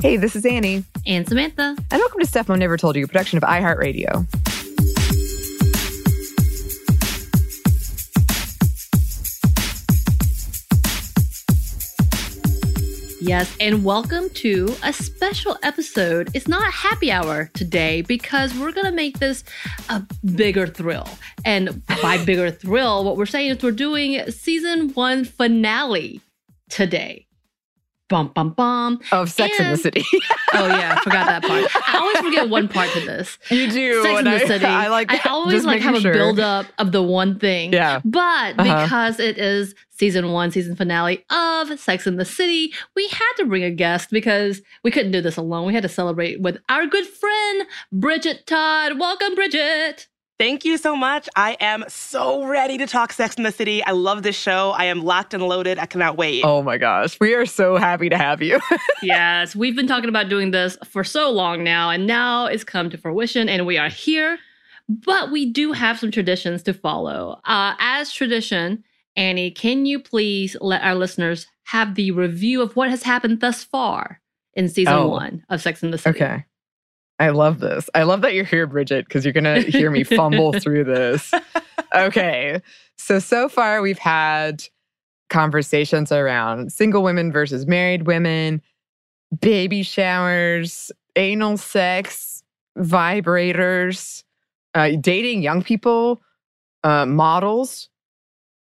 Hey, this is Annie, And Samantha. and welcome to Stuff Mom Never Told You, a production of iHeartRadio. Yes, and welcome to a special episode. It's not a happy hour today because we're going to make this a bigger thrill. And by bigger thrill, what we're saying is we're doing season one finale today. Bum, bum, bum. Of Sex and the City. Oh, yeah, I forgot that part. I always forget one part to this. you do. Sex in and the I, City. I like I always Just like have making a build up of the one thing. Yeah. But Uh-huh. because it is season one, season finale of Sex and the City, we had to bring a guest because we couldn't do this alone. We had to celebrate with our good friend, Bridget Todd. Welcome, Bridget. Thank you so much. I am so ready to talk Sex and the City. I love this show. I am locked and loaded. I cannot wait. Oh my gosh. We are so happy to have you. yes, we've been talking about doing this for so long now, and now it's come to fruition, and we are here. But we do have some traditions to follow. Uh, as tradition, Annie, can you please let our listeners have the review of what has happened thus far in season Oh. one of Sex and the City? okay. I love this. I love that you're here, Bridget, because you're going to hear me fumble through this. Okay. So, so far we've had conversations around single women versus married women, baby showers, anal sex, vibrators, uh, dating young people, uh, models,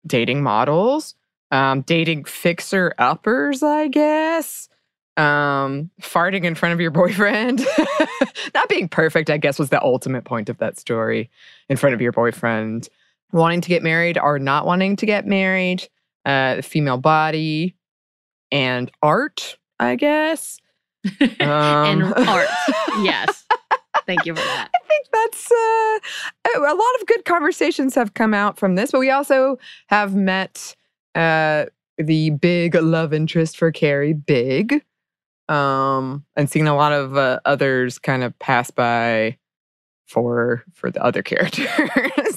dating models, um, dating fixer uppers, I guess. Um, farting in front of your boyfriend. Not being perfect, I guess, was the ultimate point of that story in front of your boyfriend. Wanting to get married or not wanting to get married, uh, female body, and art, I guess. and Um, art. Yes. Thank you for that. I think that's uh, a lot of good conversations have come out from this, but we also have met uh, the big love interest for Carrie, Big, um, and seen a lot of uh, others kind of pass by for for the other characters.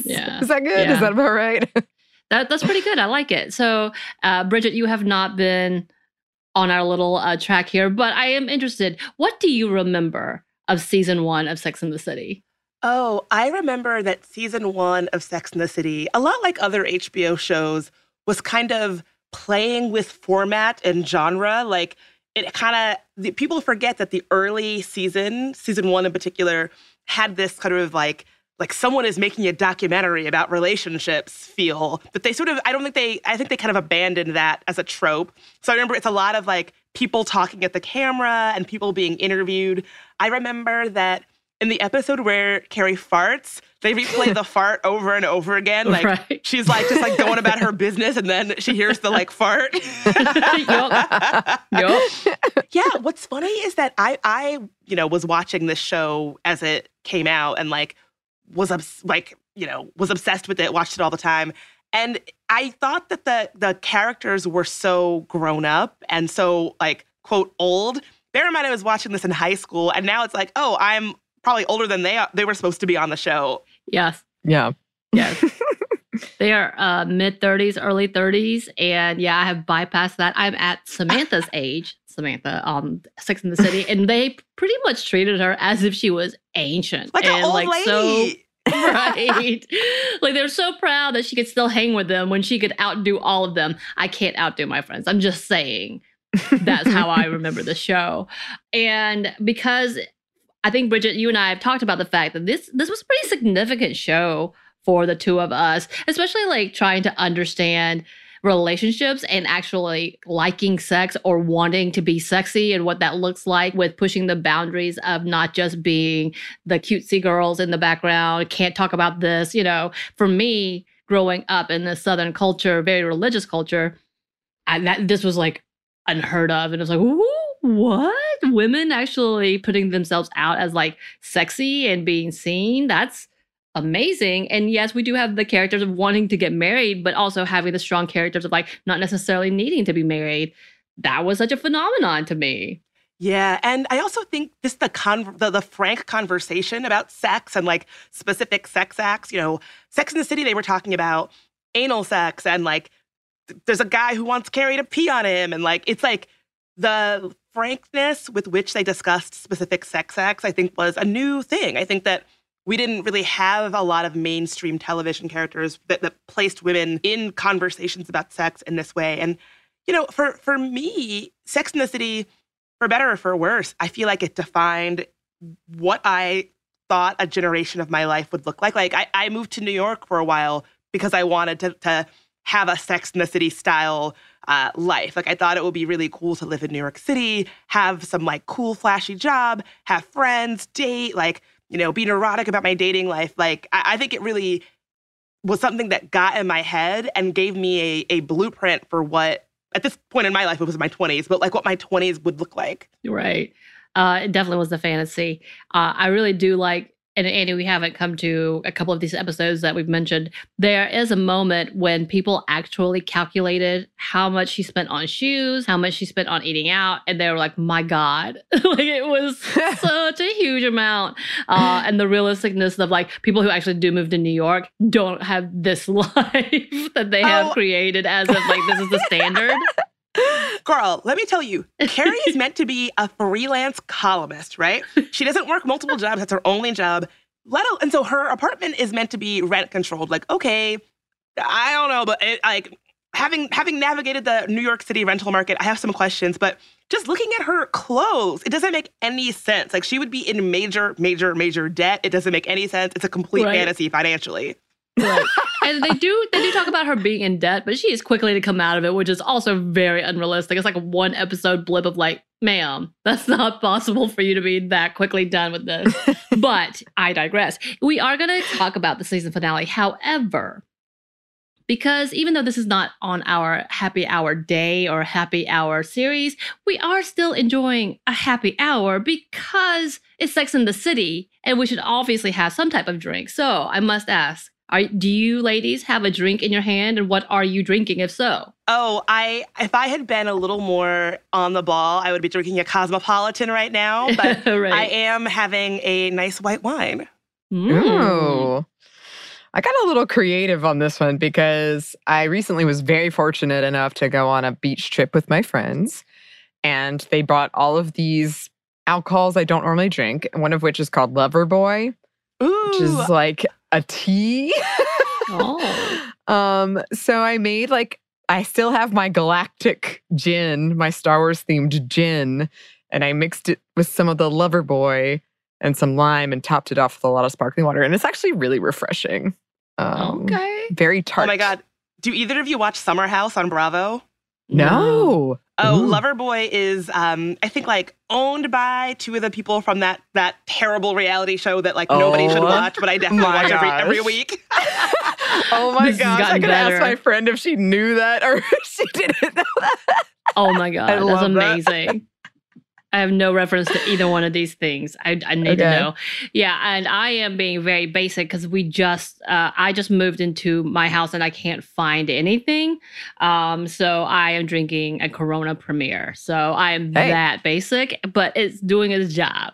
Yeah. is that good? Yeah. Is that about right? That, that's pretty good. I like it. So, uh, Bridget, you have not been on our little uh, track here, but I am interested. What do you remember of season one of Sex and the City? Oh, I remember that season one of Sex and the City, a lot like other HBO shows, was kind of playing with format and genre. Like it kind of, people forget that the early season, season one in particular, had this kind of like, like someone is making a documentary about relationships feel that they sort of i don't think they i think they kind of abandoned that as a trope. So i remember it's a lot of like people talking at the camera and people being interviewed. I remember that in the episode where carrie farts they replay the fart over and over again like Right. she's like just like going about her business and then she hears the like fart Yup. Yup. yeah what's funny is that i i you know was watching this show as it came out and like was obs- like you know, was obsessed with it, watched it all the time. And I thought that the the characters were so grown up and so like quote old. Bear in mind I was watching this in high school and now it's like, oh, I'm probably older than they are. They were supposed to be on the show. Yes. Yeah. Yes. they are uh, mid 30s, early 30s. And yeah, I have bypassed that. I'm at Samantha's age, Samantha on Sex and the City, and they pretty much treated her as if she was ancient. Like and an old like lady. so right. like they're so proud that she could still hang with them when she could outdo all of them. I can't outdo my friends. I'm just saying. That's how I remember the show. And because I think Bridget, you and I have talked about the fact that this this was a pretty significant show for the two of us, especially like trying to understand relationships and actually liking sex or wanting to be sexy and what that looks like with pushing the boundaries of not just being the cutesy girls in the background, can't talk about this. You know, for me, growing up in the Southern culture, very religious culture, I, that this was like unheard of. And it was like, Ooh, what? Women actually putting themselves out as like sexy and being seen? That's amazing. And yes, we do have the characters of wanting to get married, but also having the strong characters of like not necessarily needing to be married. That was such a phenomenon to me. Yeah, and I also think this the con the, the frank conversation about sex and like specific sex acts. You know, Sex and the City they were talking about anal sex and like there's a guy who wants Carrie to pee on him and like it's like the frankness with which they discussed specific sex acts. I think was a new thing. I think that we didn't really have a lot of mainstream television characters that, that placed women in conversations about sex in this way. And you know, for for me, Sex and the City for better or for worse, I feel like it defined what I thought a generation of my life would look like. Like I, I moved to New York for a while because I wanted to, to have a Sex and the City style uh, life. Like I thought it would be really cool to live in New York City, have some like cool, flashy job, have friends, date, like, you know, be neurotic about my dating life. Like I, I think it really was something that got in my head and gave me a, a blueprint for what at this point in my life, it was my 20s, but like what my 20s would look like. Right. Uh, it definitely was the fantasy. Uh, I really do like, and Annie, we haven't come to a couple of these episodes that we've mentioned. There is a moment when people actually calculated how much she spent on shoes, how much she spent on eating out, and they were like, "My God!" like it was such a huge amount. Uh, and the realisticness of like people who actually do move to New York don't have this life that they have Oh. created as if like this is the standard. Girl, let me tell you, Carrie is meant to be a freelance columnist, right? She doesn't work multiple jobs. That's her only job. Let and so her apartment is meant to be rent controlled. Like, okay, I don't know, but it, like having having navigated the New York City rental market, I have some questions. But just looking at her clothes, it doesn't make any sense. Like she would be in major, major, major debt. It doesn't make any sense. It's a complete Right. fantasy financially. Right. and they do they do talk about her being in debt, but she is quickly to come out of it, which is also very unrealistic. It's like a one episode blip of like, ma'am, that's not possible for you to be that quickly done with this. but I digress. We are gonna talk about the season finale. However, because even though this is not on our happy hour day or happy hour series, we are still enjoying a happy hour because it's Sex and the City and we should obviously have some type of drink. So I must ask, are, do you ladies have a drink in your hand and what are you drinking if so? Oh, I if I had been a little more on the ball, I would be drinking a cosmopolitan right now. But Right. I am having a nice white wine. Mm. Ooh. I got a little creative on this one because I recently was very fortunate enough to go on a beach trip with my friends. And they brought all of these alcohols I don't normally drink, one of which is called Loverboy, Ooh, which is like a tea. Oh. um, so I made like I still have my galactic gin, my Star Wars themed gin, and I mixed it with some of the Loverboy and some lime and topped it off with a lot of sparkling water. And it's actually really refreshing. Um, okay. Very tart. oh my god. Do either of you watch Summer House on Bravo? No. Oh, Ooh. Loverboy is um I think like owned by two of the people from that that terrible reality show that like nobody should Oh, watch, but I definitely my watch every every week. oh my This gosh. I gotten could ask my friend if she knew that or if she didn't know that. Oh my God. I That's amazing. that. I have no reference to either one of these things. I, I need Okay. to know. Yeah, and I am being very basic because we just uh, I just moved into my house and I can't find anything. Um, so I am drinking a Corona Premier. So I am Hey. that basic, but it's doing its job.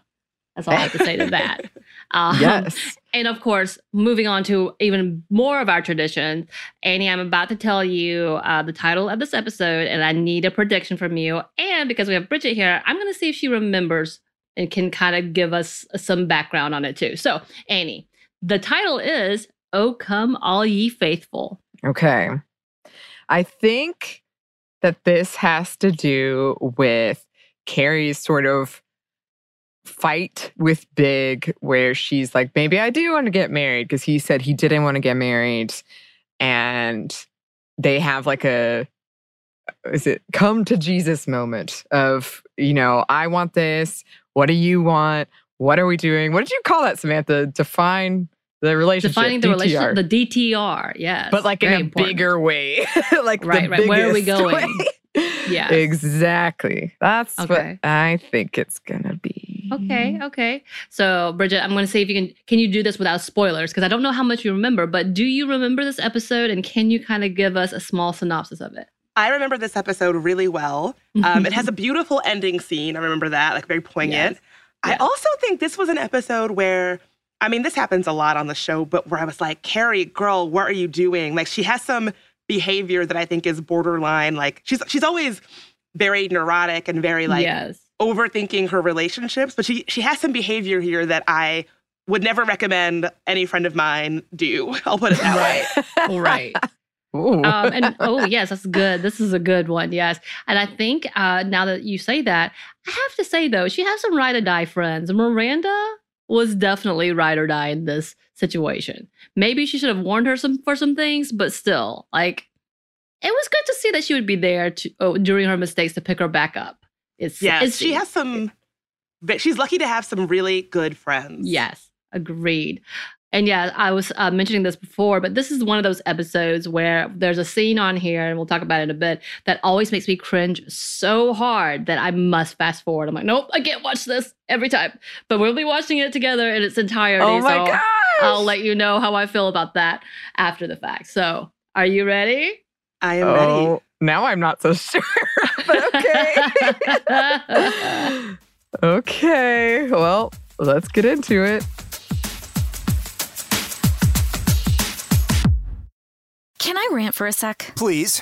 That's all I have to say to that. Um, yes. And of course, moving on to even more of our traditions, Annie, I'm about to tell you uh, the title of this episode, and I need a prediction from you. And because we have Bridget here, I'm going to see if she remembers and can kind of give us some background on it too. So, Annie, the title is "Oh Come All Ye Faithful." Okay. I think that this has to do with Carrie's sort of fight with Big, where she's like, maybe I do want to get married because he said he didn't want to get married. And they have like a, uh, is it come to Jesus moment of, you know, I want this. What do you want? What are we doing? What did you call that, Samantha? Define the relationship. Defining the DTR. relationship, the DTR, yes, but like in a important. bigger way, like Right, the right. Where are we going? Yes. exactly. That's Okay. what I think it's gonna be. Okay, okay. So, Bridget, I'm going to see if you can can you do this without spoilers because I don't know how much you remember, but do you remember this episode and can you kind of give us a small synopsis of it? I remember this episode really well. Um, it has a beautiful ending scene. I remember that, like very poignant. Yes. I also think this was an episode where, I mean, this happens a lot on the show, but where I was like, Carrie, girl, what are you doing? Like, she has some behavior that I think is borderline. Like, she's she's always very neurotic and very like yes. Overthinking her relationships, but she she has some behavior here that I would never recommend any friend of mine do. I'll put it that way. right. Ooh. Um, and oh yes, that's good. This is a good one. Yes, and I think uh, now that you say that, I have to say though, she has some ride or die friends. Miranda was definitely ride or die in this situation. Maybe she should have warned her some for some things, but still, like it was good to see that she would be there to oh, during her mistakes to pick her back up. It's Yes, it's- she has some. but She's lucky to have some really good friends. Yes, agreed. And yeah, I was uh, mentioning this before, but this is one of those episodes where there's a scene on here, and we'll talk about it in a bit, that always makes me cringe so hard that I must fast forward. I'm like, nope, I can't watch this every time. But we'll be watching it together in its entirety. oh my so gosh. I'll let you know how I feel about that after the fact. So, are you ready? I am ready. Oh, now I'm not so sure. But okay. okay. Well, let's get into it. Can I rant for a sec? Please.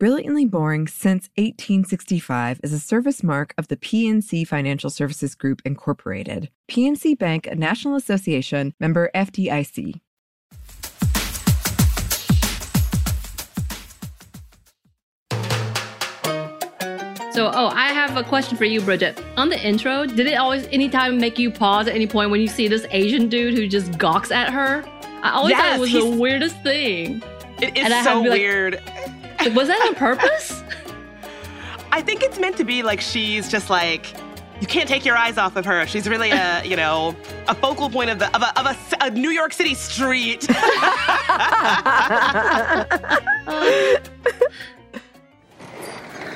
Brilliantly Boring since 1865 is a service mark of the PNC Financial Services Group, Incorporated. PNC Bank, a National Association member FDIC. So, oh, I have a question for you, Bridget. On the intro, did it always, anytime, make you pause at any point when you see this Asian dude who just gawks at her? I always thought it was the weirdest thing. It is And I had to so be like- weird. Like, was that on purpose? I think it's meant to be like she's just like you can't take your eyes off of her. She's really a you know a focal point of the of a of a, a New York City street.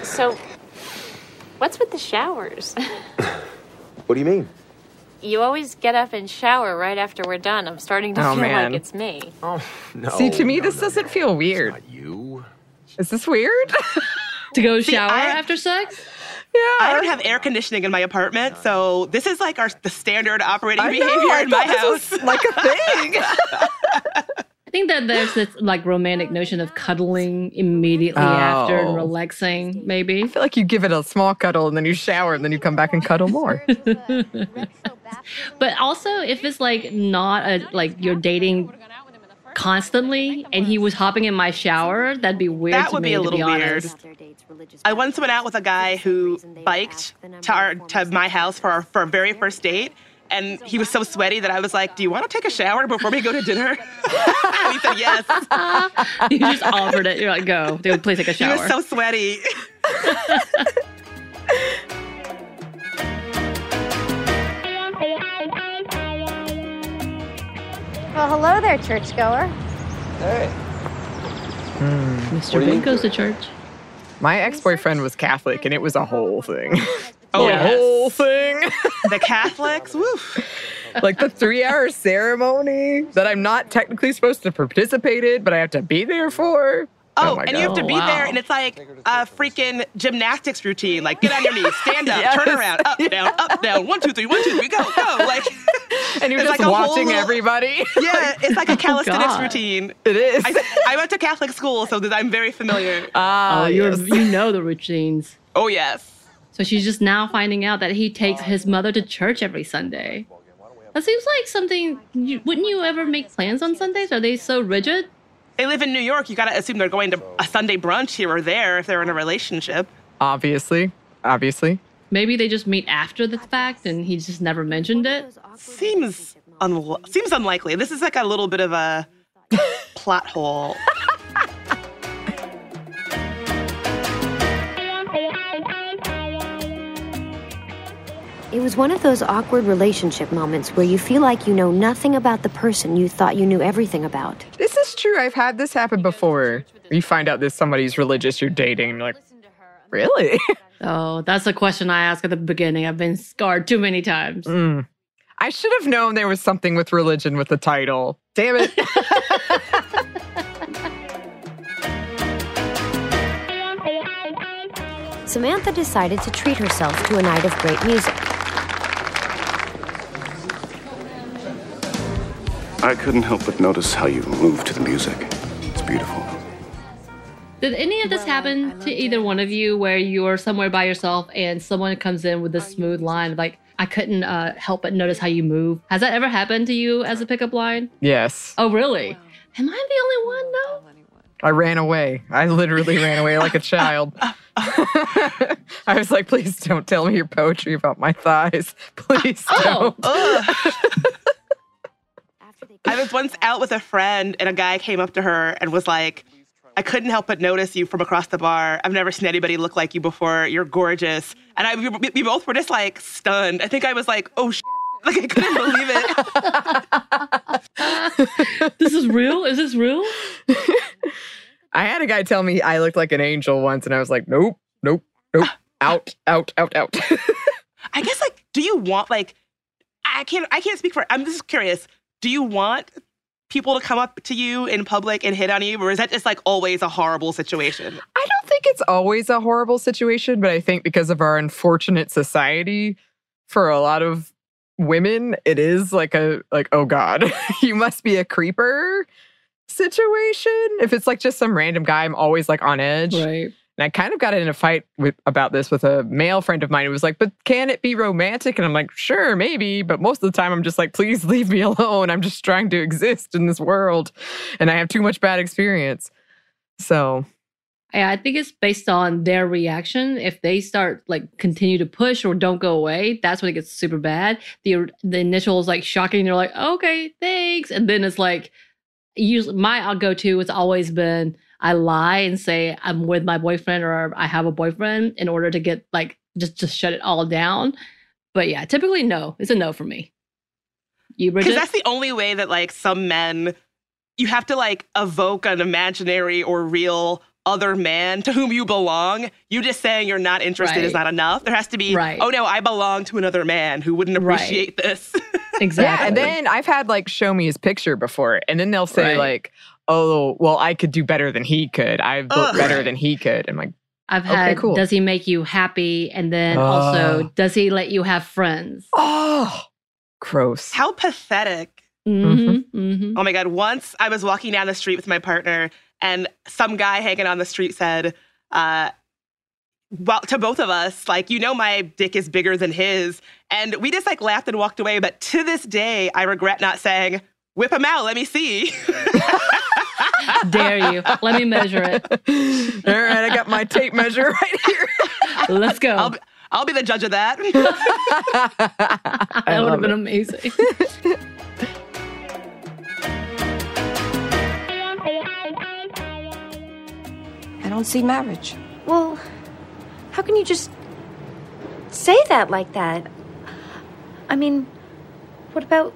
So, what's with the showers? What do you mean? You always get up and shower right after we're done. I'm starting to Oh, feel man. like it's me. Oh no. See, to me, no, this no, doesn't no. feel weird. Not you. Is this weird? to go See, shower I- after sex? Yeah. I don't have air conditioning in my apartment, so this is like our the standard operating I behavior know, I in my thought house. was like a thing. I think that there's this like romantic notion of cuddling immediately after and Oh. relaxing, maybe. I feel like you give it a small cuddle and then you shower and then you come back and cuddle more. But also, if it's like not a like you're dating constantly and he was hopping in my shower, that'd be weird. That to would me, be a to little weird. I once went out with a guy who biked to our to my house for our for our very first date. And he was so sweaty that I was like, "Do you want to take a shower before we go to dinner?" and he said yes. you just offered it. You're like, go. Dude, please take a shower. He shower. was so sweaty. Well, hello there, churchgoer. Hey. Hmm. Mr. do you goes to church. My ex boyfriend was Catholic and it was a whole thing. Oh, a whole thing. The Catholics, woof. like the three hour ceremony that I'm not technically supposed to participate in, but I have to be there for. Oh, my and you have to be wow. there, and it's like a freaking gymnastics routine. Like, get on your knees, stand up, Yes. turn around, up, down, up, down, one, two, three, one, two, three, go, go. Like, And you're just like a whole watching little- everybody. yeah, it's like a calisthenics God. routine. It is. I, I went to Catholic school, so I'm very familiar. Ah, Oh, you're, yes. you know the routines. Oh, yes. So she's just now finding out that he takes his mother to church every Sunday. That seems like something. You, wouldn't you ever make plans on Sundays? Are they so rigid? They live in New York. You got to assume they're going to a Sunday brunch here or there if they're in a relationship. Obviously. Obviously. Maybe they just meet after the fact and he just never mentioned it. Seems unli- seems unlikely. This is like a little bit of a plot hole. It was one of those awkward relationship moments where you feel like you know nothing about the person you thought you knew everything about. This is true. I've had this happen before. You find out that somebody's religious you're dating, and you're like, really? Oh, that's a question I ask at the beginning. I've been scarred too many times. Mm. I should have known there was something with religion with the title. Damn it. Samantha decided to treat herself to a night of great music. I couldn't help but notice how you move to the music. It's beautiful. Did any of this happen to either one of you where you're somewhere by yourself and someone comes in with a smooth line like, I couldn't uh, help but notice how you move? Has that ever happened to you as a pickup line? yes. Oh, really? Am I the only one, though? I ran away. I literally ran away like a child. I was like, please don't tell me your poetry about my thighs. Please Oh. don't. Ugh. I was once out with a friend, and a guy came up to her and was like, I couldn't help but notice you from across the bar. I've never seen anybody look like you before. You're gorgeous. And I, we, we both were just like stunned. I think I was like, oh, sh-. like I couldn't believe it. this is real? Is this real? I had a guy tell me I looked like an angel once, and I was like, nope, nope, nope. Out, out, out, out. I guess like, do you want like, I can't, I can't speak for. I'm just curious. Do you want people to come up to you in public and hit on you, or is that just like always a horrible situation? I don't think it's always a horrible situation, but I think because of our unfortunate society, for a lot of women, it is like a like, oh God, you must be a creeper situation. If it's like just some random guy, I'm always like on edge. Right. And I kind of got in a fight with about this with a male friend of mine who was like, but can it be romantic? And I'm like, sure, maybe. But most of the time I'm just like, please leave me alone. I'm just trying to exist in this world. And I have too much bad experience. So Yeah, I think it's based on their reaction. If they start like continue to push or don't go away, that's when it gets super bad. The the initial is like shocking. They're like, okay, thanks, and then it's like, usually my uh, I'll go to. It's always been I lie and say I'm with my boyfriend or I have a boyfriend in order to get like just just shut it all down. But yeah, typically no. It's a no for me. You Because that's the only way that like some men, you have to like evoke an imaginary or real other man to whom you belong. You just saying you're not interested is not enough. There has to be, Right. oh no, I belong to another man who wouldn't Right. appreciate this. Exactly. Yeah, and then I've had like show me his picture before, and then they'll say Right. like, "Oh, well, I could do better than he could. I built Ugh. better than he could." I'm like, I've Okay, had cool. does he make you happy? And then also, Oh. does he let you have friends? "Oh, gross." How pathetic. Mm-hmm. Mm-hmm. Oh my God. Once I was walking down the street with my partner, and some guy hanging on the street said, uh, well, to both of us, like, you know, my dick is bigger than his. And we just like laughed and walked away. But to this day, I regret not saying, whip him out, let me see. Dare you? Let me measure it. All right, I got my tape measure right here. Let's go. I'll be, I'll be the judge of that. that would have been it. amazing. I don't see marriage. Well, how can you just say that like that? I mean, what about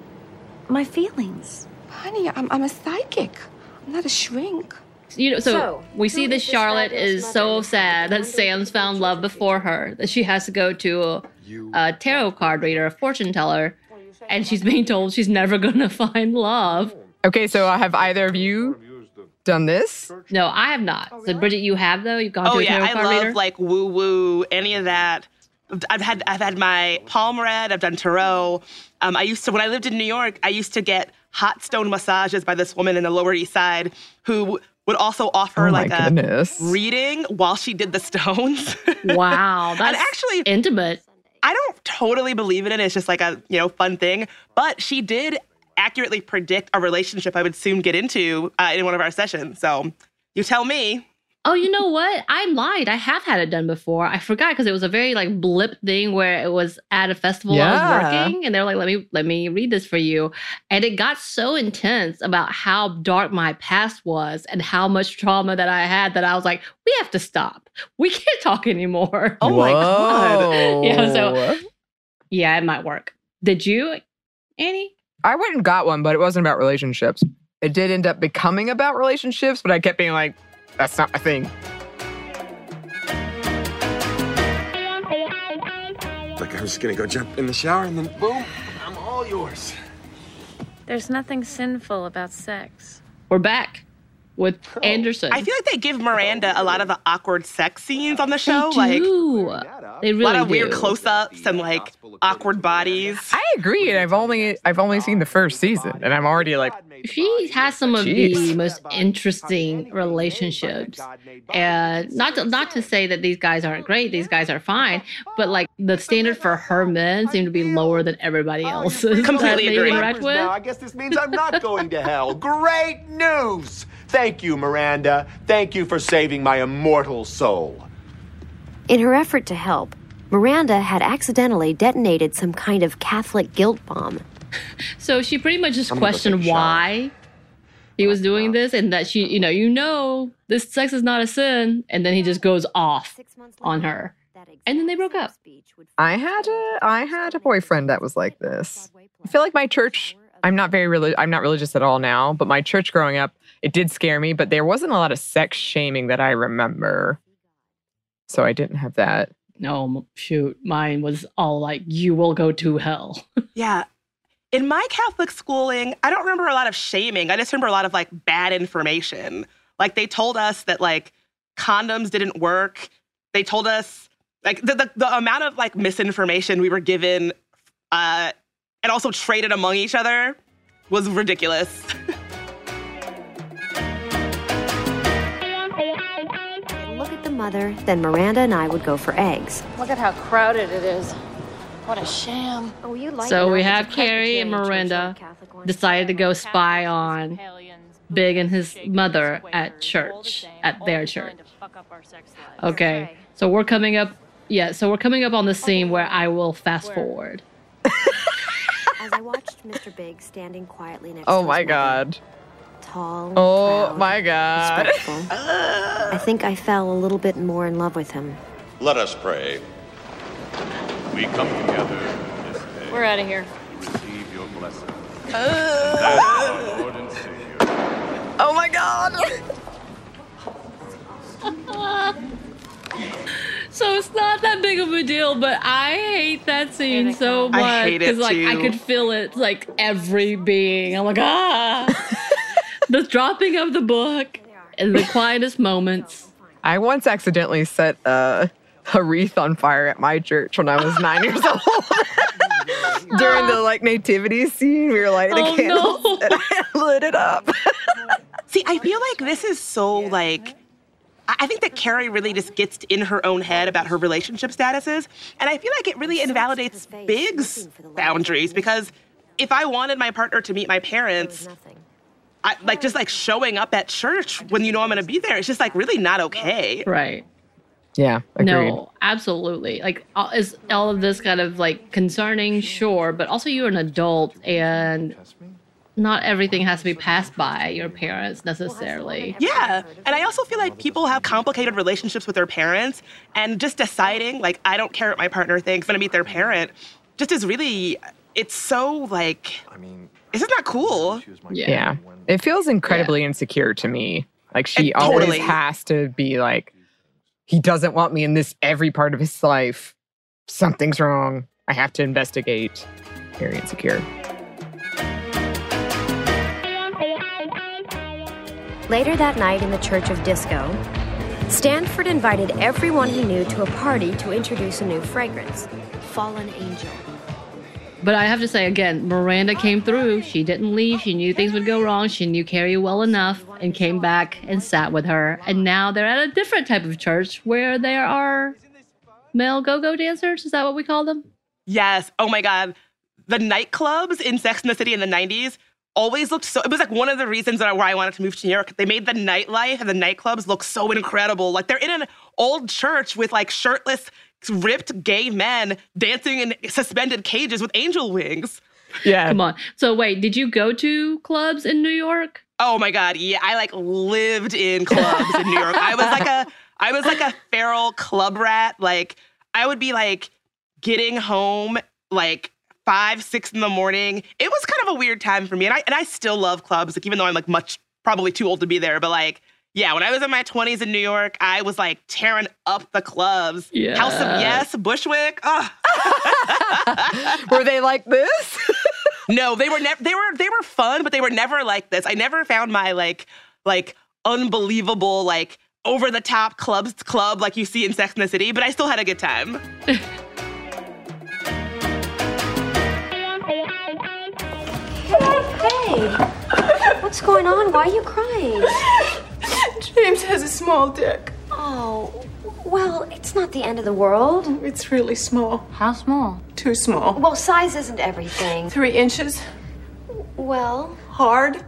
my feelings? Honey, I'm, I'm a psychic. I'm not a shrink. You know, so, So, we see who that is this Charlotte is so sad that Sam's found love before her that she has to go to a, a tarot card reader, a fortune teller, and she's being told she's never going to find love. Okay, so uh, have either of you done this? No, I have not. So Bridget, you have though. You've gone oh to a yeah, tarot I card love reader. like woo woo, any of that. I've had I've had my palm read. I've done tarot. Um, I used to when I lived in New York. I used to get hot stone massages by this woman in the Lower East Side who would also offer Oh my like a reading while she did the stones. wow, and that's actually intimate. I don't totally believe in it. It's just like a you know fun thing. But she did accurately predict a relationship I would soon get into uh, in one of our sessions. So you tell me. Oh, you know what? I lied. I have had it done before. I forgot because it was a very like blip thing where it was at a festival yeah. I was working, and they were like, "Let me let me read this for you," and it got so intense about how dark my past was and how much trauma that I had that I was like, "We have to stop. We can't talk anymore." Oh my god. Whoa. Yeah, so- Yeah, it might work. Did you, Annie? I went and got one, but it wasn't about relationships. It did end up becoming about relationships, but I kept being like, that's not my thing. Like I was just gonna go jump in the shower and then boom, I'm all yours. There's nothing sinful about sex. We're back with Anderson. I feel like they give Miranda a lot of the awkward sex scenes on the show. they Like. They really a lot of do. weird close-ups and like awkward bodies. I agree, and I've only I've only seen the first season, and I'm already like, She has some of the most interesting relationships, and not to, not to say that these guys aren't great. These guys are fine, but like the standard for her men seem to be lower than everybody else's. Completely that agree. with. Now, I guess this means I'm not going to hell. Great news! Thank you, Miranda. Thank you for saving my immortal soul. In her effort to help, Miranda had accidentally detonated some kind of Catholic guilt bomb. So she pretty much just I'm questioned take a why he was doing this, and that she, you know, you know, this sex is not a sin, and then he just goes off on her, and then they broke up. I had a I had a boyfriend that was like this. I feel like my church. I'm not very relig- I'm not religious at all now, but my church growing up, it did scare me. But there wasn't a lot of sex shaming that I remember, so I didn't have that. No, shoot, mine was all like, "You will go to hell." Yeah. In my Catholic schooling, I don't remember a lot of shaming. I just remember a lot of like bad information. Like they told us that like condoms didn't work. They told us like the the, the amount of like misinformation we were given uh and also traded among each other was ridiculous. mother, then Miranda and I would go for eggs. Look at how crowded it is. What a sham. Oh, you like So we have Carrie and Miranda decided to go spy on Big and his mother at church, at their church. Okay, so we're coming up. Yeah, so we're coming up on the scene where I will fast forward. As I watched Mr. Big standing quietly next Oh to my his mother, god. Tall, and Oh proud, my god. I think I fell a little bit more in love with him. Let us pray. We come together this day We're out of here. receive your blessing. Uh. That our Lord and Savior. Oh my god. So it's not that big of a deal, but I hate that scene so I much hate it like I could feel it like every being. I'm like ah, the dropping of the book in the quietest moments. I once accidentally set uh, a wreath on fire at my church when I was nine years old. During the like nativity scene, we were lighting Oh, the candles no. and I lit it up. See, I feel like this is so like. I I think that Carrie really just gets in her own head about her relationship statuses, and I feel like it really invalidates Big's boundaries because if I wanted my partner to meet my parents, I, like just like showing up at church when you know I'm going to be there, it's just like really not okay. Right. Yeah, agreed. No, absolutely. Like, all- is all of this kind of like concerning? Sure, but also you're an adult, and not everything has to be passed by your parents necessarily. Yeah. And I also feel like people have complicated relationships with their parents and just deciding, like, I don't care what my partner thinks, I'm gonna meet their parent, just is really, it's so like, I mean, it's just not cool. Yeah. It feels incredibly insecure to me. Like she And always totally. has to be like, he doesn't want me in this every part of his life. Something's wrong. I have to investigate. Very insecure. Later that night in the Church of Disco, Stanford invited everyone he knew to a party to introduce a new fragrance, Fallen Angel. But I have to say again, Miranda came through. She didn't leave. She knew things would go wrong. She knew Carrie well enough and came back and sat with her. And now they're at a different type of church where there are male go-go dancers. Is that what we call them? Yes. Oh my God. The nightclubs in Sex and the City in the 90s always looked so, it was like one of the reasons that I, why I wanted to move to New York. They made the nightlife and the nightclubs look so incredible. Like they're in an old church with like shirtless, ripped gay men dancing in suspended cages with angel wings. Yeah. Come on. So wait, did you go to clubs in New York? Oh my god, yeah, I like lived in clubs in New York. I was like a I was like a feral club rat. Like I would be like getting home like five, six in the morning. It was kind of a weird time for me. And I and I still love clubs, like even though I'm like much probably too old to be there. But like, yeah, when I was in my 20s in New York, I was like tearing up the clubs. Yeah. House of Yes. Yes, Bushwick. Ugh. Were they like this? no, they were never they were they were fun, but they were never like this. I never found my like like unbelievable like over the top clubs club like you see in Sex and the City, but I still had a good time. Hey, what's going on? Why are you crying? James has a small dick. Oh, well, it's not the end of the world. It's really small. How small? Too small. Well, size isn't everything. Three inches. Well, Hard.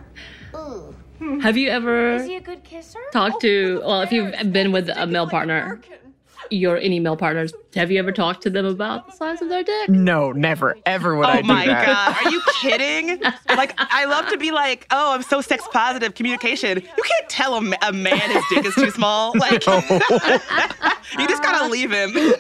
Have you ever is he a good kisser? talked oh, to well, if you've been with a male partner, your any male partners, have you ever talked to them about the size of their dick? No, never, ever would oh I do that. oh do my god, are you kidding? like I love to be like, oh, I'm so sex positive communication. You can't tell a, ma- a man his dick is too small. Like you just gotta leave him. you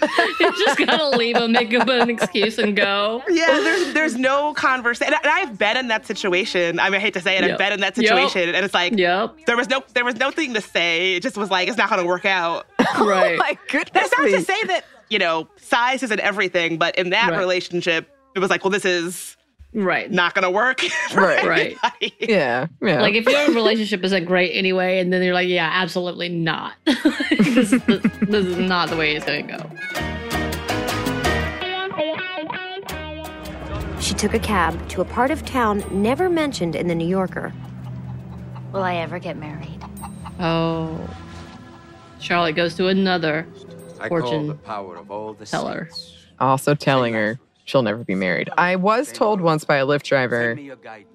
just gotta leave him, make up an excuse, and go. Yeah, there's there's no conversation. And I've been in that situation. I mean, I hate to say it, Yep. I've been in that Yep. situation, and it's like, yep. there was no there was nothing to say. It just was like, it's not gonna work out. Right. oh my goodness. That's not to say that you know size isn't everything, but in that Right. relationship, it was like, well, this is Right. not gonna work. Right. Right. Yeah. Yeah. Like if your relationship isn't great anyway, and then you're like, yeah, absolutely not. this, is, this, this is not the way it's gonna go. She took a cab to a part of town never mentioned in the New Yorker. Will I ever get married? Oh. Charlotte goes to another I call the fortune power of all the teller. Also telling her she'll never be married. I was told once by a Lyft driver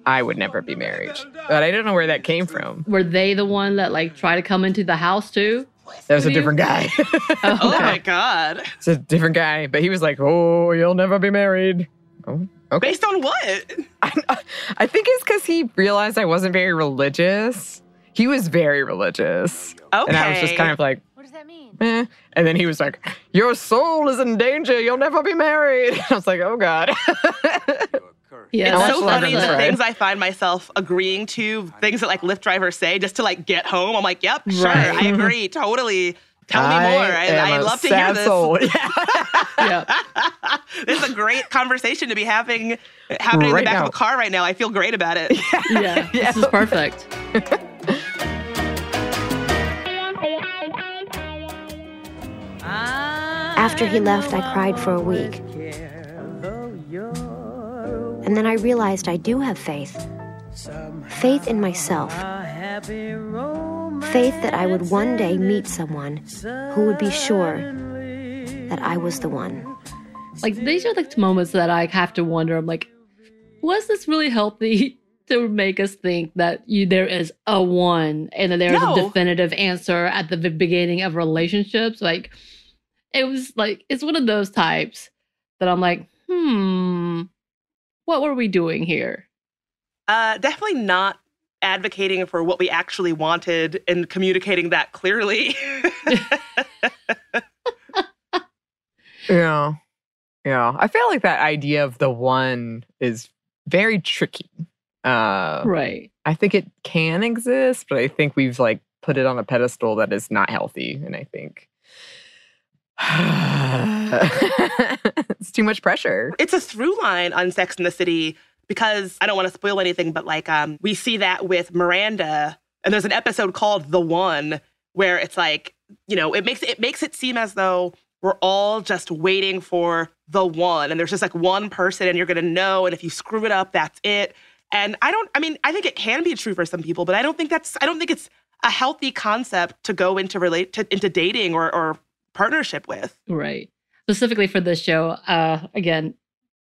I would never be married, but I don't know where that came from. Were they the one that like try to come into the house too? That was a different guy. Oh, oh my god. it's a different guy, but he was like, "Oh, you'll never be married." Oh, okay. Based on what? I think it's because he realized I wasn't very religious. He was very religious, and I was just kind of like, "What does that mean?" Eh. And then he was like, "Your soul is in danger. You'll never be married." I was like, "Oh God." Yeah, it's so funny the saying. things I find myself agreeing to, things that like Lyft drivers say just to like get home. I'm like, yep, sure, Right. I agree, totally. Tell me more. I, I'd love to hear sad this. soul. yeah. this is a great conversation to be having happening in the back now. of a car right now. I feel great about it. Yeah, this is perfect. After he left, I cried for a week. And then I realized I do have faith faith in myself. Faith that I would one day meet someone who would be sure that I was the one. Like these are the moments that I have to wonder. I'm like, was this really healthy to make us think that you there is a one and that there's No. a definitive answer at the v- beginning of relationships? Like, it was like it's one of those types that I'm like, hmm, what were we doing here? Uh, definitely not advocating for what we actually wanted and communicating that clearly. Yeah. Yeah. I feel like that idea of the one is very tricky. Uh, Right. I think it can exist, but I think we've like put it on a pedestal that is not healthy. And I think it's too much pressure. it's a through line on Sex and the City because I don't want to spoil anything, but like um, we see that with Miranda, and there's an episode called "The One" where it's like you know it makes it makes it seem as though we're all just waiting for the one, and there's just like one person, and you're gonna know, and if you screw it up, that's it. And I don't. I mean, I think it can be true for some people, but I don't think that's. I don't think it's a healthy concept to go into relate to, into dating or, or partnership with. Right. Specifically for this show, uh, again,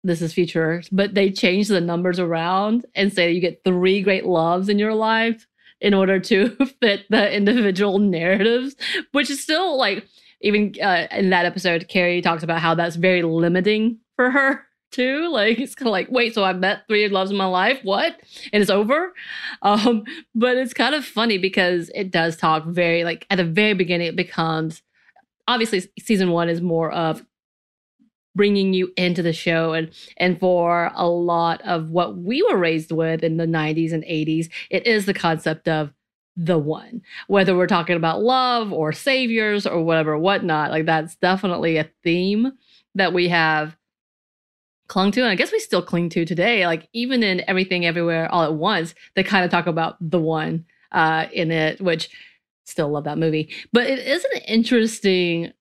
this is future, but they change the numbers around and say you get three great loves in your life in order to fit the individual narratives, which is still like, even uh, in that episode, Carrie talks about how that's very limiting for her too. Like it's kind of like, wait, so I've met three loves in my life, what? And it's over. Um, but it's kind of funny because it does talk very like at the very beginning, it becomes obviously season one is more of bringing you into the show and and for a lot of what we were raised with in the 90s and 80s it is the concept of the one whether we're talking about love or saviors or whatever whatnot like that's definitely a theme that we have clung to and i guess we still cling to today like even in everything everywhere all at once they kind of talk about the one uh in it which still love that movie but it is an interesting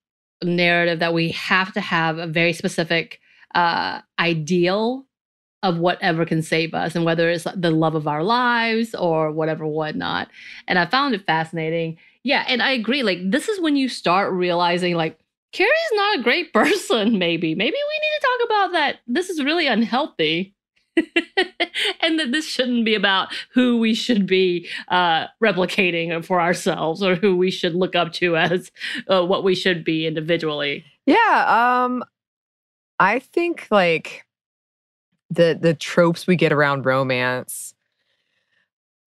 narrative that we have to have a very specific uh ideal of whatever can save us and whether it's the love of our lives or whatever whatnot and i found it fascinating. Yeah and i agree like this is when you start realizing like carrie's not a great person maybe. Maybe we need to talk about that. This is really unhealthy and that this shouldn't be about who we should be uh, replicating for ourselves or who we should look up to as uh, what we should be individually. Yeah, um I think like the the tropes we get around romance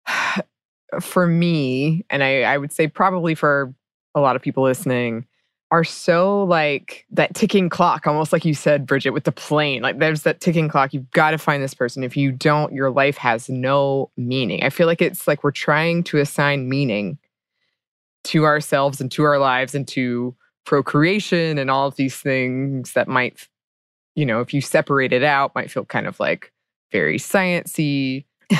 for me and I I would say probably for a lot of people listening are so like that ticking clock almost like you said Bridget with the plane like there's that ticking clock you've got to find this person. If you don't your life has no meaning. I feel like it's like we're trying to assign meaning to ourselves and to our lives and to procreation and all of these things that might you know if you separate it out might feel kind of like very sciency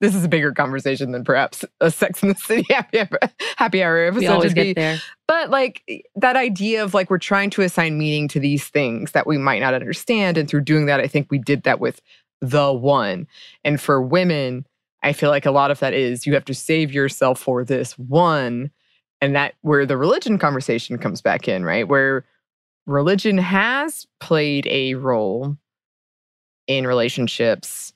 this is a bigger conversation than perhaps a Sex and the City happy hour, happy hour episode We always get there. but like that idea of like we're trying to assign meaning to these things that we might not understand and through doing that i think we did that with the one and for women i feel like a lot of that is you have to save yourself for this one And that where the religion conversation comes back in, right? Where religion has played a role in relationships,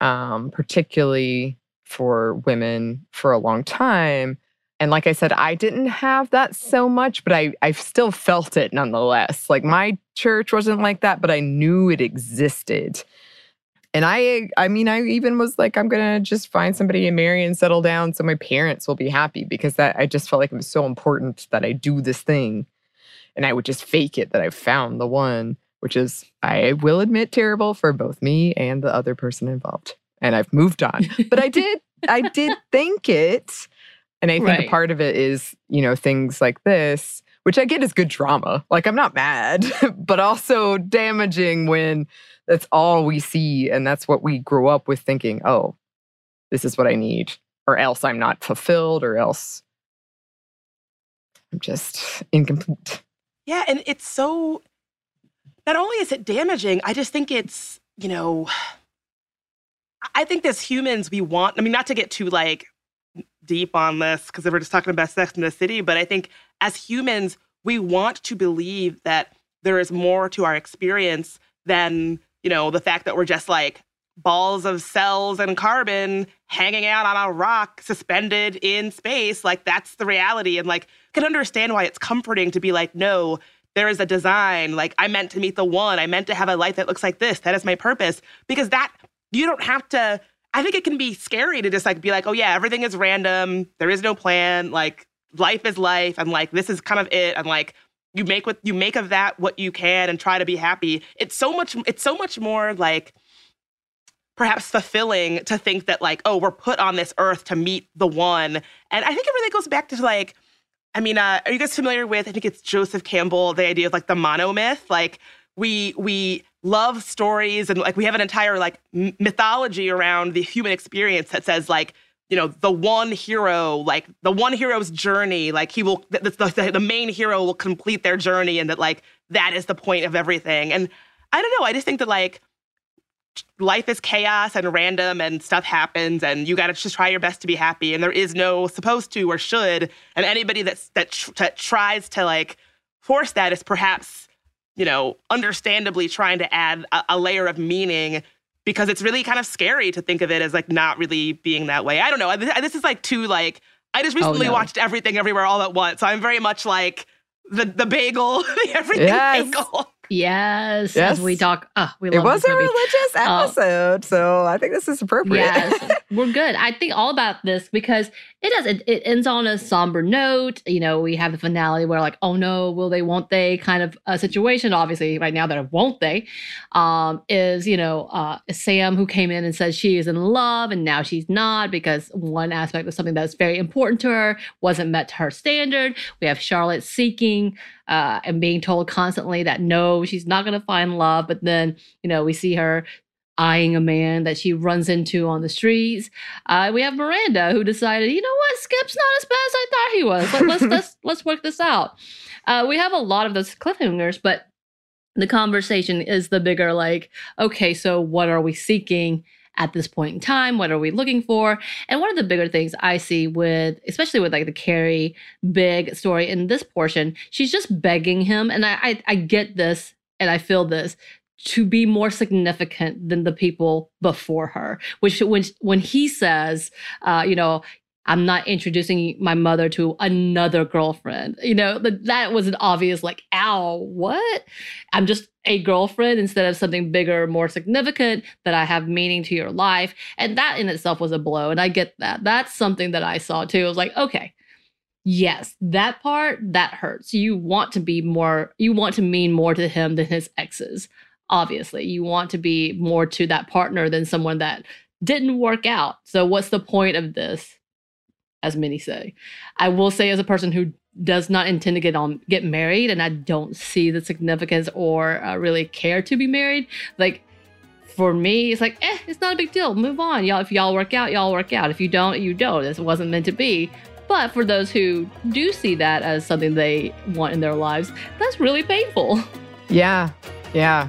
um, particularly for women for a long time. And like I said, I didn't have that so much, but I, I still felt it nonetheless. Like my church wasn't like that, but I knew it existed. And I I mean, I even was like, I'm gonna just find somebody and marry and settle down so my parents will be happy because that I just felt like it was so important that I do this thing. And I would just fake it that I found the one, which is, I will admit, terrible for both me and the other person involved. And I've moved on. but I did, I did think it. And I think Right. a part of it is, you know, things like this, which I get is good drama. Like I'm not mad, but also damaging when that's all we see. And that's what we grow up with thinking, oh, this is what I need, or else I'm not fulfilled, or else I'm just incomplete. Yeah, and it's so not only is it damaging, I just think it's, you know, I think as humans we want, I mean, not to get too like deep on this because we're just talking about Sex and the City, but I think as humans, we want to believe that there is more to our experience than, you know, the fact that we're just like balls of cells and carbon hanging out on a rock suspended in space. Like that's the reality. And like can understand why it's comforting to be like, no, there is a design. Like I meant to meet the one. I meant to have a life that looks like this. That is my purpose. Because that you don't have to I think it can be scary to just like be like, oh yeah, everything is random. There is no plan. Like life is life, and like this is kind of it. And like you make what you make of that what you can, and try to be happy. It's so much. It's so much more like perhaps fulfilling to think that like, oh, we're put on this earth to meet the one. And I think it really goes back to like, I mean, uh, are you guys familiar with? I think it's Joseph Campbell, the idea of like the monomyth. Like we we love stories and like we have an entire like mythology around the human experience that says like you know the one hero like the one hero's journey like he will the, the, the main hero will complete their journey and that like that is the point of everything and i don't know i just think that like life is chaos and random and stuff happens and you got to just try your best to be happy and there is no supposed to or should and anybody that's that, tr- that tries to like force that is perhaps you know understandably trying to add a, a layer of meaning because it's really kind of scary to think of it as like not really being that way i don't know this, this is like too like i just Oh, recently no. watched everything everywhere all at once so i'm very much like the the bagel the everything Yes. bagel Yes, Yes. as we talk. Uh, we It was a movie. religious Oh. episode, so I think this is appropriate. Yes, we're good. I think all about this because it does. It, it ends on a somber note. You know, we have the finale where like, oh no, will they? Won't they? Kind of a situation. Obviously, right now that won't they um, is you know uh, Sam who came in and said she is in love and now she's not because one aspect of something that's very important to her wasn't met to her standard. We have Charlotte seeking uh, and being told constantly that no, she's not going to find love, but then you know we see her eyeing a man that she runs into on the streets. Uh, we have Miranda who decided, you know what, Skip's not as bad as I thought he was. Like, let's let's let's work this out. Uh, we have a lot of those cliffhangers, but the conversation is the bigger like, okay, so what are we seeking? At this point in time, what are we looking for? And one of the bigger things I see with, especially with like the Carrie big story in this portion, she's just begging him, and I, I, I get this and I feel this to be more significant than the people before her. Which when when he says, uh, you know, I'm not introducing my mother to another girlfriend. You know, that was an obvious like, ow, what? I'm just a girlfriend instead of something bigger, more significant that I have meaning to your life. And that in itself was a blow. And I get that. That's something that I saw too. I was like, okay, yes, that part that hurts. You want to be more, you want to mean more to him than his exes. Obviously, you want to be more to that partner than someone that didn't work out. So, what's the point of this? As many say, I will say, as a person who does not intend to get on get married, and I don't see the significance or uh, really care to be married, like for me, it's like, eh, it's not a big deal. Move on, y'all. If y'all work out, y'all work out. If you don't, you don't. This wasn't meant to be. But for those who do see that as something they want in their lives, that's really painful. Yeah. Yeah.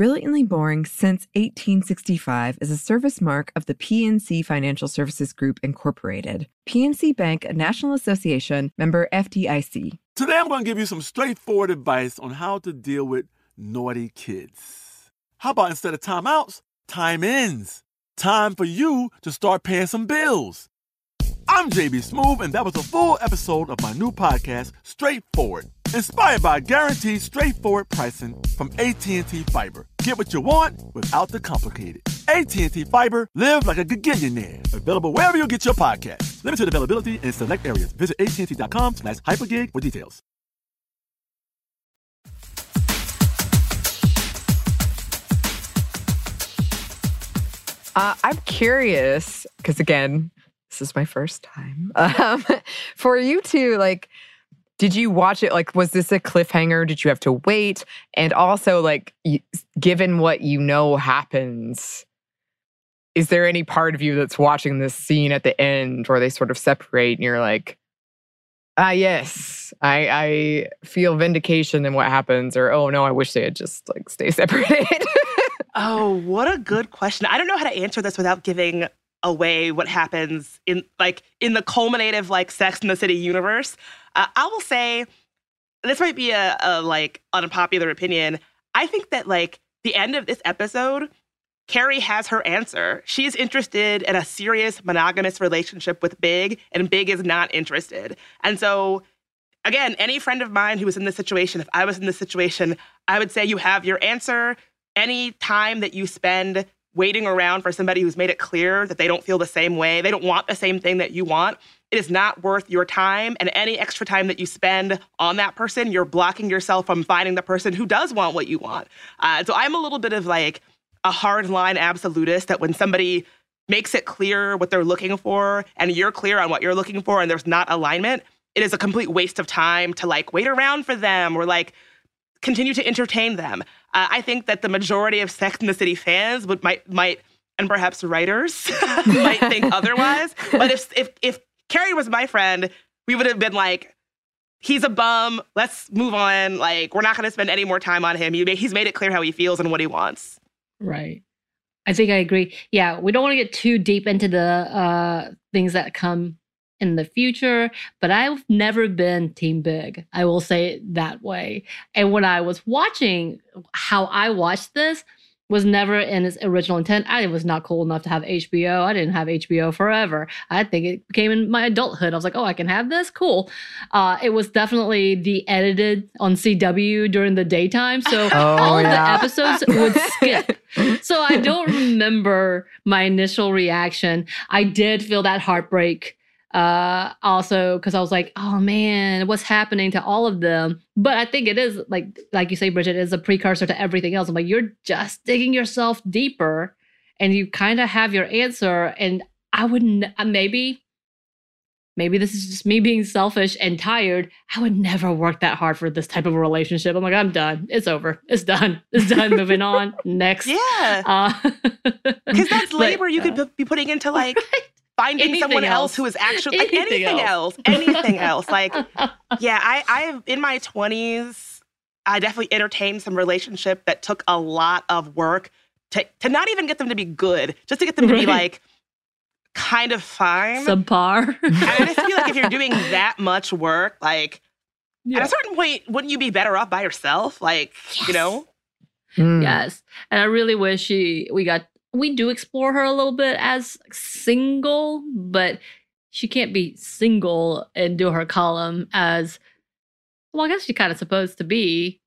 Brilliantly Boring Since 1865 is a service mark of the PNC Financial Services Group, Incorporated. PNC Bank, a National Association member FDIC. Today I'm going to give you some straightforward advice on how to deal with naughty kids. How about instead of timeouts, time ins? Time for you to start paying some bills. I'm JB Smoove, and that was a full episode of my new podcast, Straightforward, inspired by guaranteed straightforward pricing from AT&T Fiber. Get what you want without the complicated. AT&T Fiber, live like a gigillionaire. Available wherever you get your podcast. Limited availability in select areas. Visit AT&T.com slash hypergig for details. Uh, I'm curious because again, this is my first time. Um, for you two, like, did you watch it? Like, was this a cliffhanger? Did you have to wait? And also, like, given what you know happens, is there any part of you that's watching this scene at the end where they sort of separate and you're like, ah, yes, I, I feel vindication in what happens, or oh no, I wish they had just like stay separated. Oh, what a good question. I don't know how to answer this without giving away what happens in like in the culminative like Sex and the City universe. Uh, I will say this might be a, a like unpopular opinion. I think that like the end of this episode, Carrie has her answer. She's interested in a serious monogamous relationship with Big, and Big is not interested. And so again, any friend of mine who was in this situation, if I was in this situation, I would say you have your answer any time that you spend waiting around for somebody who's made it clear that they don't feel the same way, they don't want the same thing that you want, it is not worth your time. And any extra time that you spend on that person, you're blocking yourself from finding the person who does want what you want. Uh, so I'm a little bit of like a hard line absolutist that when somebody makes it clear what they're looking for and you're clear on what you're looking for and there's not alignment, it is a complete waste of time to like wait around for them or like continue to entertain them. Uh, I think that the majority of Sex and the City fans would might might and perhaps writers might think otherwise. But if if if Carrie was my friend, we would have been like, he's a bum. Let's move on. Like we're not going to spend any more time on him. He, he's made it clear how he feels and what he wants. Right. I think I agree. Yeah, we don't want to get too deep into the uh, things that come in the future, but I've never been team big. I will say it that way. And when I was watching how I watched this, was never in its original intent. I was not cool enough to have HBO. I didn't have HBO forever. I think it came in my adulthood. I was like, oh, I can have this? Cool. Uh, it was definitely the edited on CW during the daytime. So oh, all yeah. the episodes would skip. so I don't remember my initial reaction. I did feel that heartbreak uh also because i was like oh man what's happening to all of them but i think it is like like you say bridget is a precursor to everything else i'm like you're just digging yourself deeper and you kind of have your answer and i wouldn't uh, maybe maybe this is just me being selfish and tired. I would never work that hard for this type of a relationship. I'm like, I'm done. It's over. It's done. It's done. Moving on. Next. Yeah. Because uh, that's labor but, you could p- be putting into like finding Anything someone else. else. who is actually like Anything anything else. else. Anything else. Like, yeah, I, I in my 20s, I definitely entertained some relationship that took a lot of work to, to not even get them to be good, just to get them to be like kind of fine. Subpar. And I just feel like if you're doing that much work, like at a certain point, wouldn't you be better off by yourself? Like, you know? Mm. Yes. And I really wish she we got we do explore her a little bit as single, but she can't be single and do her column as well, I guess she kind of supposed to be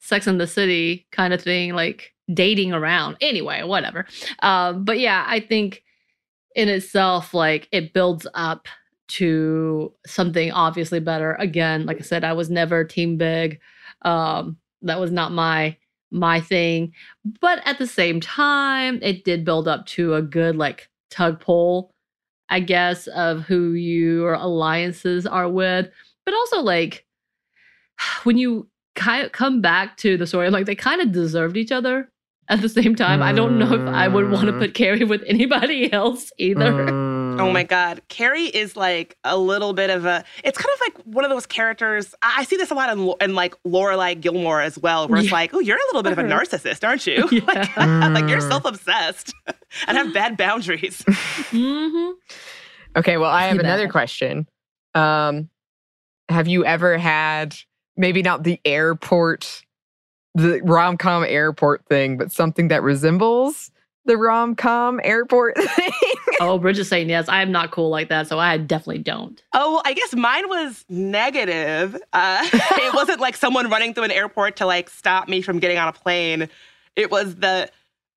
Sex and the City kind of thing, like dating around. Anyway, whatever. Um, but yeah, I think in itself, like it builds up to something obviously better. Again, like I said, I was never team big. Um, that was not my my thing. But at the same time, it did build up to a good like tug pull, I guess, of who your alliances are with. But also like when you kind of come back to the story, like they kind of deserved each other at the same time. I don't know if I would want to Mm. put Carrie with anybody else either. Mm. Oh my God. Carrie is like a little bit of a, it's kind of like one of those characters. I I see this a lot in, in like Lorelai Gilmore as well, where it's Yeah. like, oh, you're a little bit of a Uh-huh. narcissist, aren't you? like, like you're self obsessed and have bad boundaries. hmm Okay, well, I have You another bet. question. Um, have you ever had maybe not the airport, the rom com airport thing, but something that resembles the rom com airport thing? Oh, Bridget's saying yes. I am not cool like that, so I definitely don't. Oh, well, I guess mine was negative. Uh, it wasn't like someone running through an airport to like stop me from getting on a plane. It was the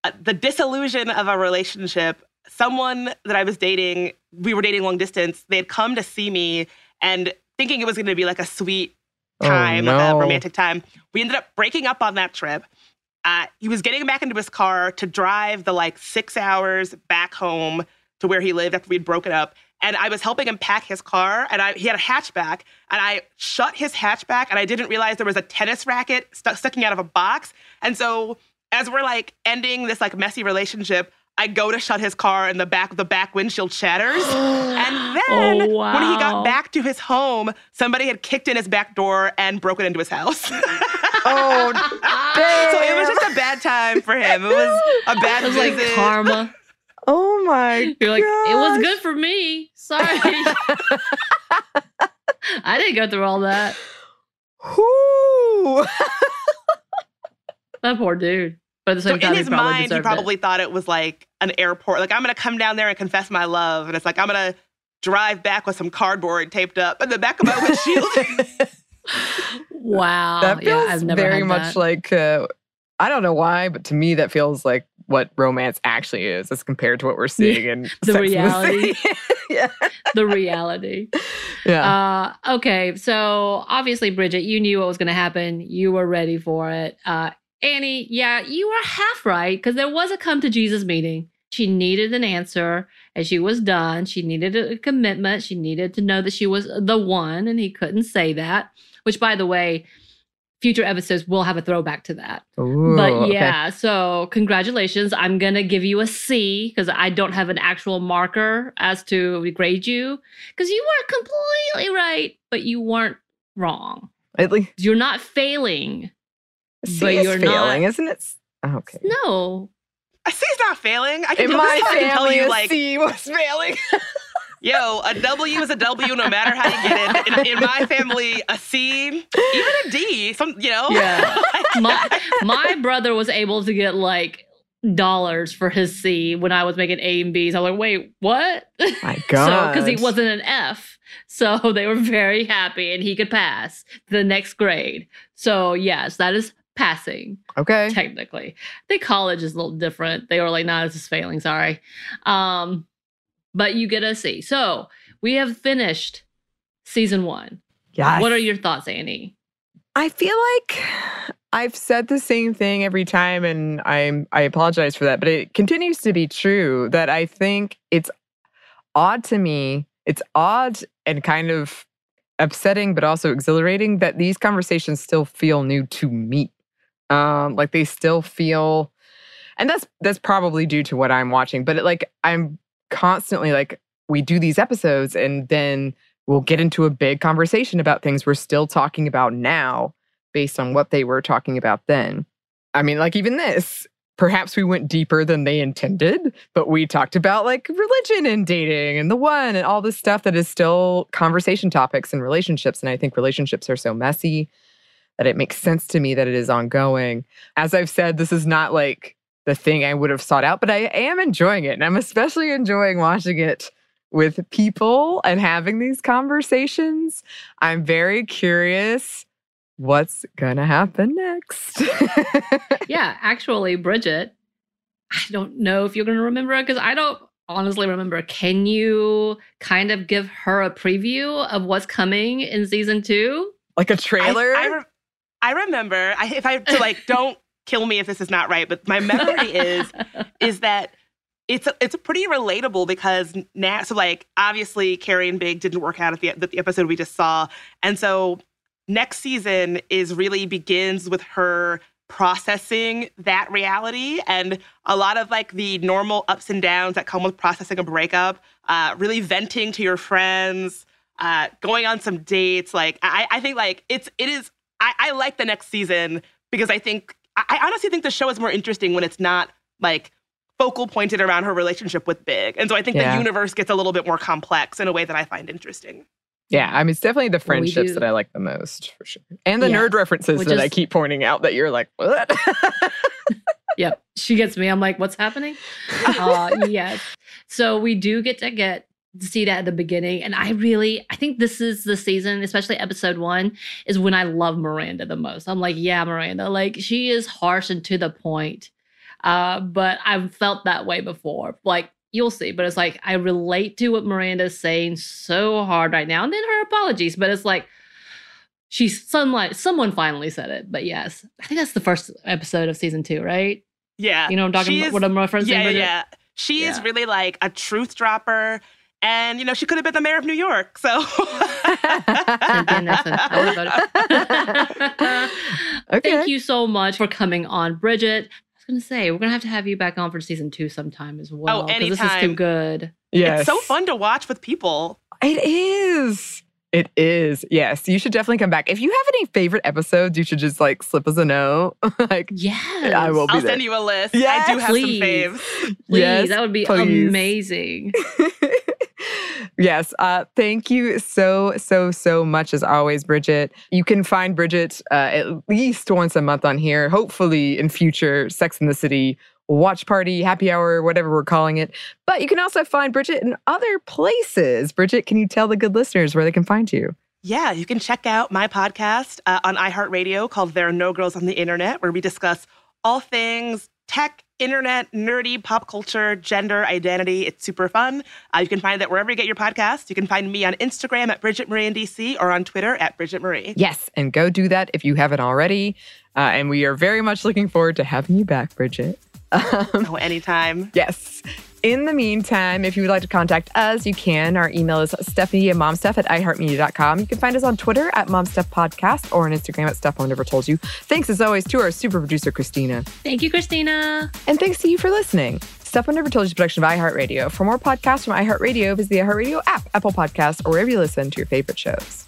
uh, the disillusion of a relationship. Someone that I was dating, we were dating long distance. They had come to see me and thinking it was going to be like a sweet Oh, time, no. a romantic time. We ended up breaking up on that trip. Uh, he was getting back into his car to drive the like six hours back home to where he lived after we'd broken up. And I was helping him pack his car, and I he had a hatchback, and I shut his hatchback, and I didn't realize there was a tennis racket stuck sticking out of a box. And so as we're like ending this like messy relationship, I go to shut his car, and the back the back windshield shatters. and then Oh, when he got back to his home, somebody had kicked in his back door and broken into his house. oh, so it was just a bad time for him. It was a bad It was like karma. oh my You're like, it was good for me. Sorry. I didn't go through all that. That poor dude. But at the So same in his probably mind, he probably thought it was like an airport. Like I'm gonna come down there and confess my love, and it's like I'm gonna drive back with some cardboard taped up in the back of my windshield. Wow. that feels yeah, I've never very much that. like uh, I don't know why, but to me that feels like what romance actually is as compared to what we're seeing in The reality. City. yeah. the reality. Yeah. Uh, okay, so obviously, Bridget, you knew what was going to happen. You were ready for it. Uh, Annie, yeah, you were half right because there was a come to Jesus meeting. She needed an answer and she was done. She needed a commitment. She needed to know that she was the one, and he couldn't say that, which, by the way, future episodes will have a throwback to that. Ooh, But okay. yeah, so congratulations. I'm going to give you a C because I don't have an actual marker as to grade you because you weren't completely right, but you weren't wrong. At least You're not failing. C but is you're failing, not. isn't it? Oh, Okay. No. I see it's not failing. I can, tell- my this I can tell you like C was failing. Yo, a W is a W no matter how you get it. In, in my family, a C, even a D, some you know. Yeah. my my brother was able to get like dollars for his C when I was making A and B's. I was like, wait, what? My So because he wasn't an F. So they were very happy and he could pass the next grade. So yes, that is passing Okay. technically. I think college is a little different. They were like, nah, this is failing, sorry. Um, but you get a C. So we have finished season one. Yes. What are your thoughts, Annie? I feel like I've said the same thing every time and I'm I apologize for that, but it continues to be true that I think it's odd to me. It's odd and kind of upsetting, but also exhilarating that these conversations still feel new to me. Um, like they still feel, and that's that's probably due to what I'm watching. But it, like I'm constantly like we do these episodes, and then we'll get into a big conversation about things we're still talking about now, based on what they were talking about then. I mean, like even this, perhaps we went deeper than they intended, but we talked about like religion and dating and the one and all this stuff that is still conversation topics and relationships. And I think relationships are so messy that it makes sense to me that it is ongoing. As I've said, this is not like the thing I would have sought out, but I am enjoying it. And I'm especially enjoying watching it with people and having these conversations. I'm very curious what's gonna happen next. yeah, actually, Bridget, I don't know if you're gonna remember it because I don't honestly remember. Can you kind of give her a preview of what's coming in season two? Like a trailer? I, I, re- I remember. I, if I so like, don't kill me if this is not right, but my memory is is that it's it's pretty relatable because now so like obviously Carrie and Big didn't work out at the, the episode we just saw, and so next season is really begins with her processing that reality. And a lot of like the normal ups and downs that come with processing a breakup uh, really venting to your friends uh, going on some dates like I, I think like it's it is I, I like the next season because i think I, I honestly think the show is more interesting when it's not like focal pointed around her relationship with big and so i think Yeah. the universe gets a little bit more complex in a way that i find interesting Yeah, I mean, it's definitely the friendships that I like the most for sure. And the Yeah, nerd references which that I keep pointing out that you're like, what? Yep, she gets me. I'm like, what's happening? uh, yes. So we do get to get to see that at the beginning, and I really, I think this is the season, especially episode one, is when I love Miranda the most. I'm like, yeah, Miranda, like she is harsh and to the point. Uh, but I've felt that way before. Like you'll see, but it's like I relate to what Miranda's saying so hard right now, and then her apologies. But it's like she's sunlight. Someone finally said it, but yes, I think that's the first episode of season two, right? Yeah. You know I'm talking She about? is- What I'm referencing? Yeah, yeah, Bridget? yeah. She is really like a truth dropper. And, you know, she could have been the mayor of New York. So Cynthia Nixon. I would've voted. Okay. Thank you so much for coming on, Bridget. I was gonna say we're gonna have to have you back on for season two sometime as well. 'cause This is too good. yes. it's so fun to watch with people. It is. It is. Yes. You should definitely come back. If you have any favorite episodes, you should just like slip us a note. like, Yes. I will be I'll there. send you a list. Yes, I do have please. some faves. Please, Yes, that would be please. amazing. yes. Uh, thank you so, so, so much as always, Bridget. You can find Bridget uh, at least once a month on here, hopefully in future Sex and the City watch party, happy hour, whatever we're calling it. But you can also find Bridget in other places. Bridget, can you tell the good listeners where they can find you? Yeah, you can check out my podcast uh, on iHeartRadio called There Are No Girls on the Internet, where we discuss all things tech, internet, nerdy, pop culture, gender, identity. It's super fun. Uh, you can find that wherever you get your podcasts. You can find me on Instagram at Bridget Marie in DC or on Twitter at Bridget Marie. Yes, and go do that if you haven't already. Uh, and we are very much looking forward to having you back, Bridget. Um, Oh, anytime. yes. In the meantime, if you would like to contact us, you can. Our email is Stephanie at momstuff at iheartmedia.com. You can find us on Twitter at momstuffpodcast or on Instagram at Stuff I Never Told You. Thanks as always to our super producer, Christina. Thank you, Christina. And thanks to you for listening. Stuff I Never Told You is a production of iHeartRadio. For more podcasts from iHeartRadio, visit the iHeartRadio app, Apple Podcasts, or wherever you listen to your favorite shows.